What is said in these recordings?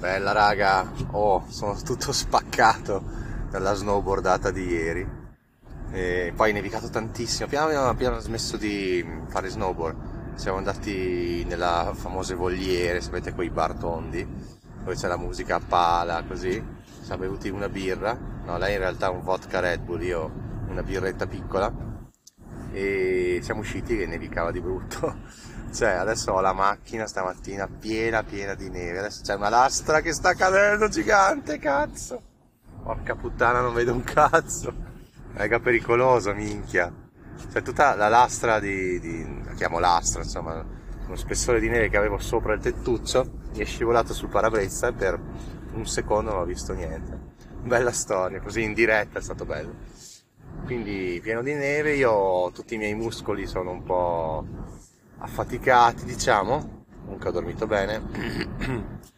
Bella raga, oh, sono tutto spaccato dalla snowboardata di ieri. E poi è nevicato tantissimo, piano piano abbiamo smesso di fare snowboard. Siamo andati nella famosa vogliere, sapete quei bar tondi, dove c'è la musica a pala, così. Siamo bevuti una birra, no, lei in realtà un vodka Red Bull, io una birretta piccola. E siamo usciti che nevicava di brutto cioè, adesso ho la macchina stamattina piena piena di neve. Adesso c'è una lastra che sta cadendo gigante, cazzo. Porca puttana, non vedo un cazzo. Mega pericoloso, minchia. Cioè, tutta la lastra di, di la chiamo lastra, insomma, uno spessore di neve che avevo sopra il tettuccio, mi è scivolato sul parabrezza e per un secondo non ho visto niente. Bella storia, così in diretta è stato bello. Quindi pieno di neve, io tutti i miei muscoli sono un po' affaticati, diciamo. Comunque ho dormito bene.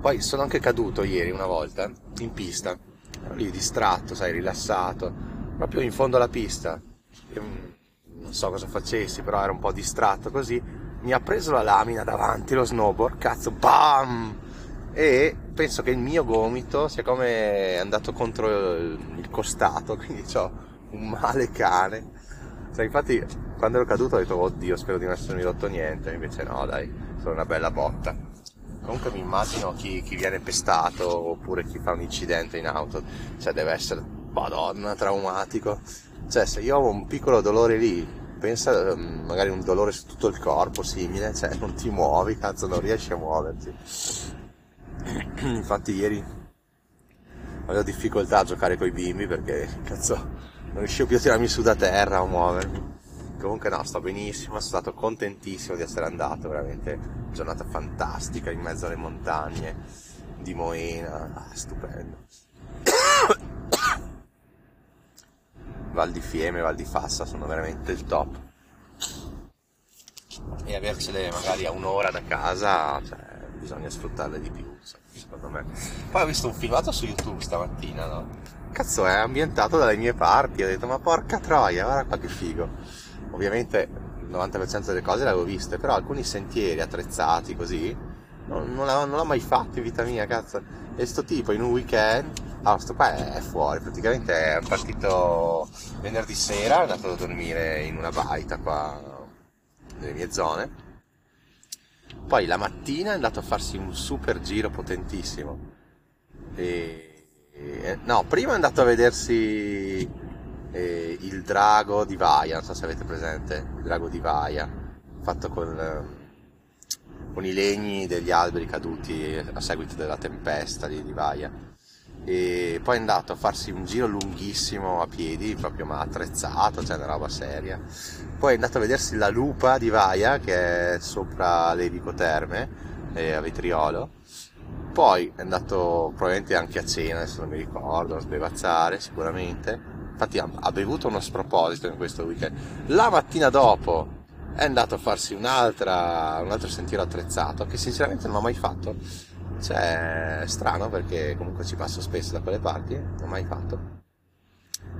Poi sono anche caduto ieri una volta in pista. Ero lì distratto, sai, rilassato, proprio in fondo alla pista. Io non so cosa facessi, però ero un po' distratto così. Mi ha preso la lamina davanti, lo snowboard, cazzo, bam! E penso che il mio gomito sia come andato contro il costato, quindi ho un male cane. Cioè, infatti quando ero caduto ho detto oddio spero di non essermi rotto niente, invece no dai, sono una bella botta. Comunque mi immagino chi, chi viene pestato oppure chi fa un incidente in auto, cioè deve essere, madonna, traumatico. Cioè se io ho un piccolo dolore lì, pensa ehm, magari un dolore su tutto il corpo simile, cioè non ti muovi, cazzo non riesci a muoverti. Infatti ieri avevo difficoltà a giocare con i bimbi perché cazzo non riuscivo più a tirarmi su da terra o muovermi comunque no, sto benissimo, sono stato contentissimo di essere andato, veramente giornata fantastica in mezzo alle montagne di Moena, ah, stupendo. Val di Fiemme, Val di Fassa sono veramente il top. E avercele magari a un'ora da casa, cioè, bisogna sfruttarle di più, secondo me. Poi ho visto un filmato su YouTube stamattina, no? Cazzo, è ambientato dalle mie parti, ho detto, ma porca troia, guarda qua che figo ovviamente il 90% delle cose le avevo viste, però alcuni sentieri attrezzati così non, non, l'ho, non l'ho mai fatto in vita mia, cazzo. E sto tipo in un weekend, allora sto qua è fuori, praticamente è partito venerdì sera, è andato a dormire in una baita qua nelle mie zone. Poi la mattina è andato a farsi un super giro potentissimo. E, e, no, prima è andato a vedersi eh, il drago di Vaia, non so se avete presente, il drago di Vaia, fatto con, eh, con i legni degli alberi caduti a seguito della tempesta di, di Vaia. E poi è andato a farsi un giro lunghissimo a piedi, proprio ma attrezzato, cioè una roba seria. Poi è andato a vedersi la lupa di Vaia, che è sopra l'Evico Terme, eh, a Vetriolo. Poi è andato probabilmente anche a cena, adesso non mi ricordo, a sbevazzare sicuramente infatti ha, bevuto uno sproposito in questo weekend. La mattina dopo è andato a farsi un altro sentiero attrezzato che sinceramente non ho mai fatto. Cioè, è strano perché comunque ci passo spesso da quelle parti, non ho mai fatto.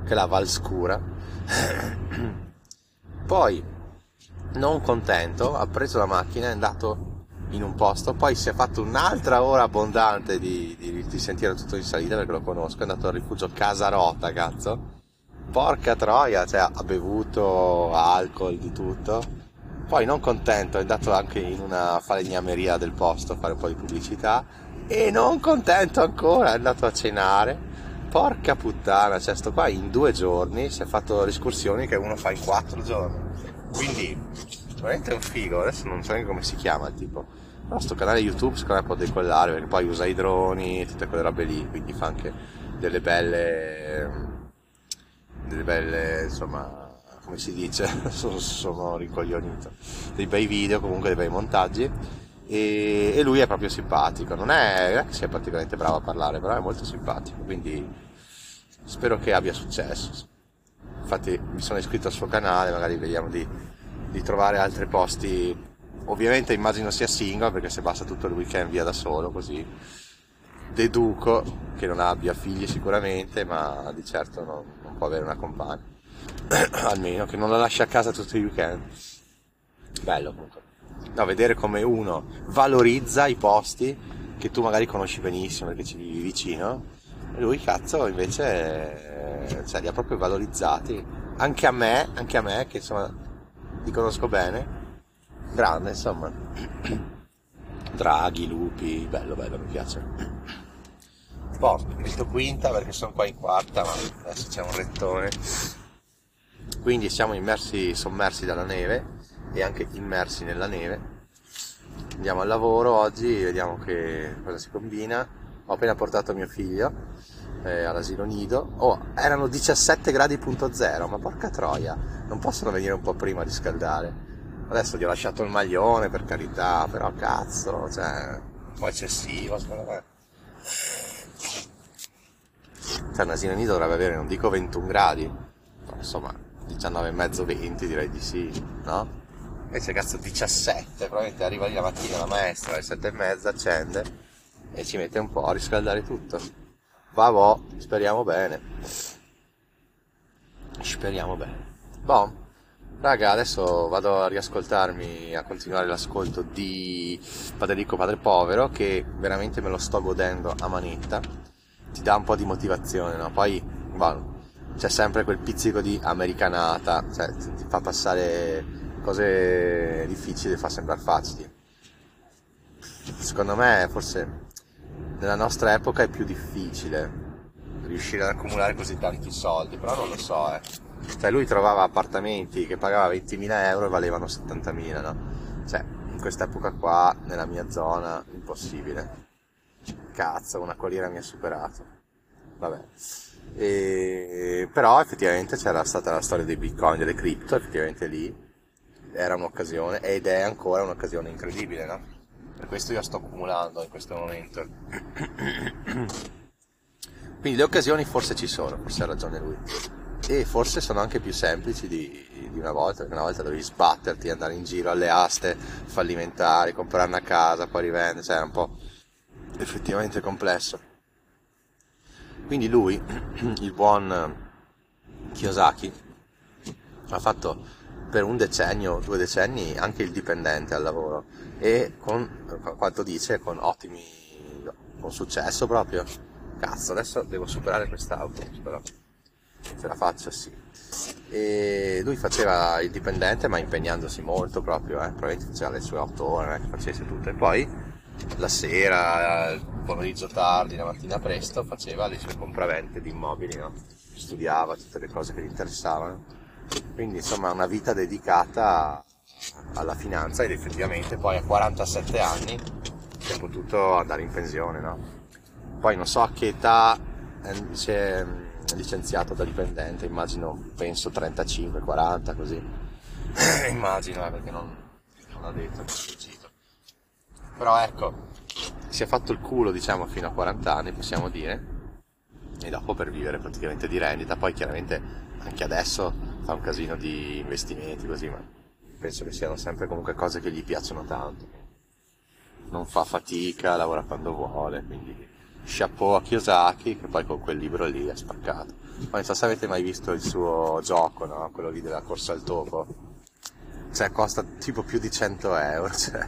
Che è la Val Scura. Poi, non contento, ha preso la macchina, è andato in un posto, poi si è fatto un'altra ora abbondante di, di, di sentiero tutto in salita perché lo conosco, è andato al rifugio Casarota, cazzo porca troia, cioè ha bevuto alcol di tutto. Poi non contento è andato anche in una falegnameria del posto a fare un po' di pubblicità e non contento ancora è andato a cenare. Porca puttana, cioè sto qua in due giorni si è fatto le escursioni che uno fa in quattro giorni. Quindi veramente è un figo, adesso non so neanche come si chiama il tipo. Però sto canale YouTube secondo me può decollare perché poi usa i droni, tutte quelle robe lì, quindi fa anche delle belle delle belle, insomma, come si dice, sono, sono ricoglionito, dei bei video, comunque dei bei montaggi. E, e lui è proprio simpatico, non è, non è che sia particolarmente bravo a parlare, però è molto simpatico, quindi spero che abbia successo. Infatti mi sono iscritto al suo canale, magari vediamo di, di trovare altri posti. Ovviamente immagino sia single perché se passa tutto il weekend via da solo, così deduco che non abbia figli sicuramente, ma di certo non, non può avere una compagna. Almeno che non la lasci a casa tutti i weekend. Bello comunque. No, vedere come uno valorizza i posti che tu magari conosci benissimo perché ci vivi vicino, e lui cazzo invece cioè, li ha proprio valorizzati. Anche a me, anche a me che insomma li conosco bene, grande insomma. Draghi, lupi, bello bello, mi piace. Poi metto quinta perché sono qua in quarta, ma adesso c'è un rettone. Quindi siamo immersi, sommersi dalla neve e anche immersi nella neve. Andiamo al lavoro oggi, vediamo che cosa si combina. Ho appena portato mio figlio eh, all'asilo nido. Oh, erano 17 gradi punto zero, ma porca troia, non possono venire un po' prima a riscaldare. Adesso gli ho lasciato il maglione per carità, però cazzo, cioè, un po' eccessivo secondo me. Cioè, un asilo nido dovrebbe avere, non dico 21 gradi, ma insomma 19,5-20 direi di sì, no? Invece cazzo 17, probabilmente arriva lì la mattina la maestra alle 7 e mezza, accende e ci mette un po' a riscaldare tutto. Vabbò, speriamo bene. Speriamo bene. Boh, raga, adesso vado a riascoltarmi, a continuare l'ascolto di Padre Padre Povero, che veramente me lo sto godendo a manetta. Ti dà un po' di motivazione, no? Poi, boh, c'è sempre quel pizzico di americanata, cioè ti fa passare cose difficili fa sembrare facili. Secondo me forse nella nostra epoca è più difficile riuscire ad accumulare così tanti soldi, però non lo so, eh. Cioè lui trovava appartamenti che pagava 20.000 euro e valevano 70.000, no? Cioè, in quest'epoca qua, nella mia zona, impossibile. Cazzo, una colliera mi ha superato. Vabbè. E... Però effettivamente c'era stata la storia dei bitcoin, delle cripto, effettivamente lì era un'occasione ed è ancora un'occasione incredibile, no? Per questo io sto accumulando in questo momento. Quindi le occasioni forse ci sono, forse ha ragione lui. E forse sono anche più semplici di, di una volta, perché una volta dovevi sbatterti, andare in giro alle aste fallimentari, comprare una casa, poi rivendere, cioè era un po' effettivamente complesso. Quindi lui, il buon Kiyosaki, ha fatto per un decennio, due decenni, anche il dipendente al lavoro e con, quanto dice, con ottimi, con successo proprio. Cazzo, adesso devo superare quest'auto, però ce la faccio, sì. E lui faceva il dipendente ma impegnandosi molto proprio, eh. probabilmente faceva le sue otto ore, eh, facesse tutto e poi la sera, il pomeriggio tardi, la mattina presto faceva le sue compravente di immobili, no? studiava tutte le cose che gli interessavano quindi insomma una vita dedicata alla finanza ed effettivamente poi a 47 anni si è potuto andare in pensione, no? Poi non so a che età si è licenziato da dipendente, immagino, penso 35, 40 così. immagino, eh, perché non, non l'ha detto, non è sfuggito. Però ecco, si è fatto il culo diciamo fino a 40 anni, possiamo dire, e dopo per vivere praticamente di rendita, poi chiaramente anche adesso fa un casino di investimenti così, ma penso che siano sempre comunque cose che gli piacciono tanto. Non fa fatica, lavora quando vuole, quindi chapeau a Kiyosaki che poi con quel libro lì ha spaccato. Poi non so se avete mai visto il suo gioco, no? quello lì della corsa al topo. Cioè costa tipo più di 100 euro, cioè,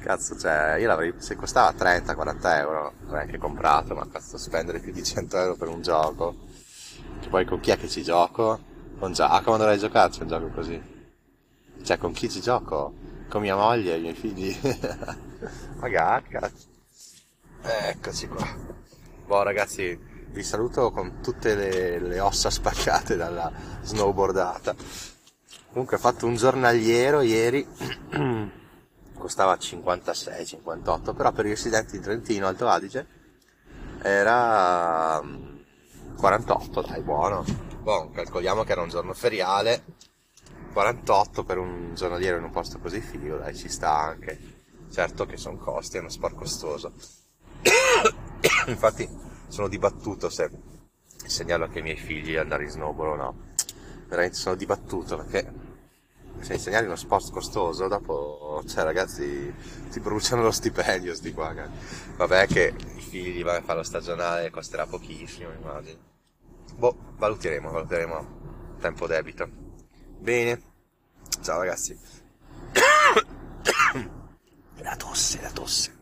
cazzo, cioè, io l'avrei, se costava 30-40 euro, l'avrei anche comprato, ma cazzo, spendere più di 100 euro per un gioco, che poi con chi è che ci gioco? Con Giacomo dovrei giocarci un gioco così. Cioè, con chi ci gioco? Con mia moglie e i miei figli. Magari, cazzo. Eccoci qua. Boh, ragazzi, vi saluto con tutte le, le ossa spaccate dalla snowboardata. Comunque ho fatto un giornaliero ieri, costava 56-58, però per i residenti di Trentino, Alto Adige, era 48, dai, buono Bon, calcoliamo che era un giorno feriale, 48 per un giornaliero in un posto così figo, dai, ci sta anche. Certo che sono costi, è uno sport costoso. Infatti sono dibattuto se insegnarlo anche ai miei figli ad andare in snowboard o no. Veramente sono dibattuto perché se insegnare uno sport costoso, dopo, cioè ragazzi, ti bruciano lo stipendio sti qua. Vabbè che figli vanno a fare lo stagionale costerà pochissimo, immagino. Boh, valuteremo, valuteremo tempo debito. Bene. Ciao ragazzi. la tosse, la tosse.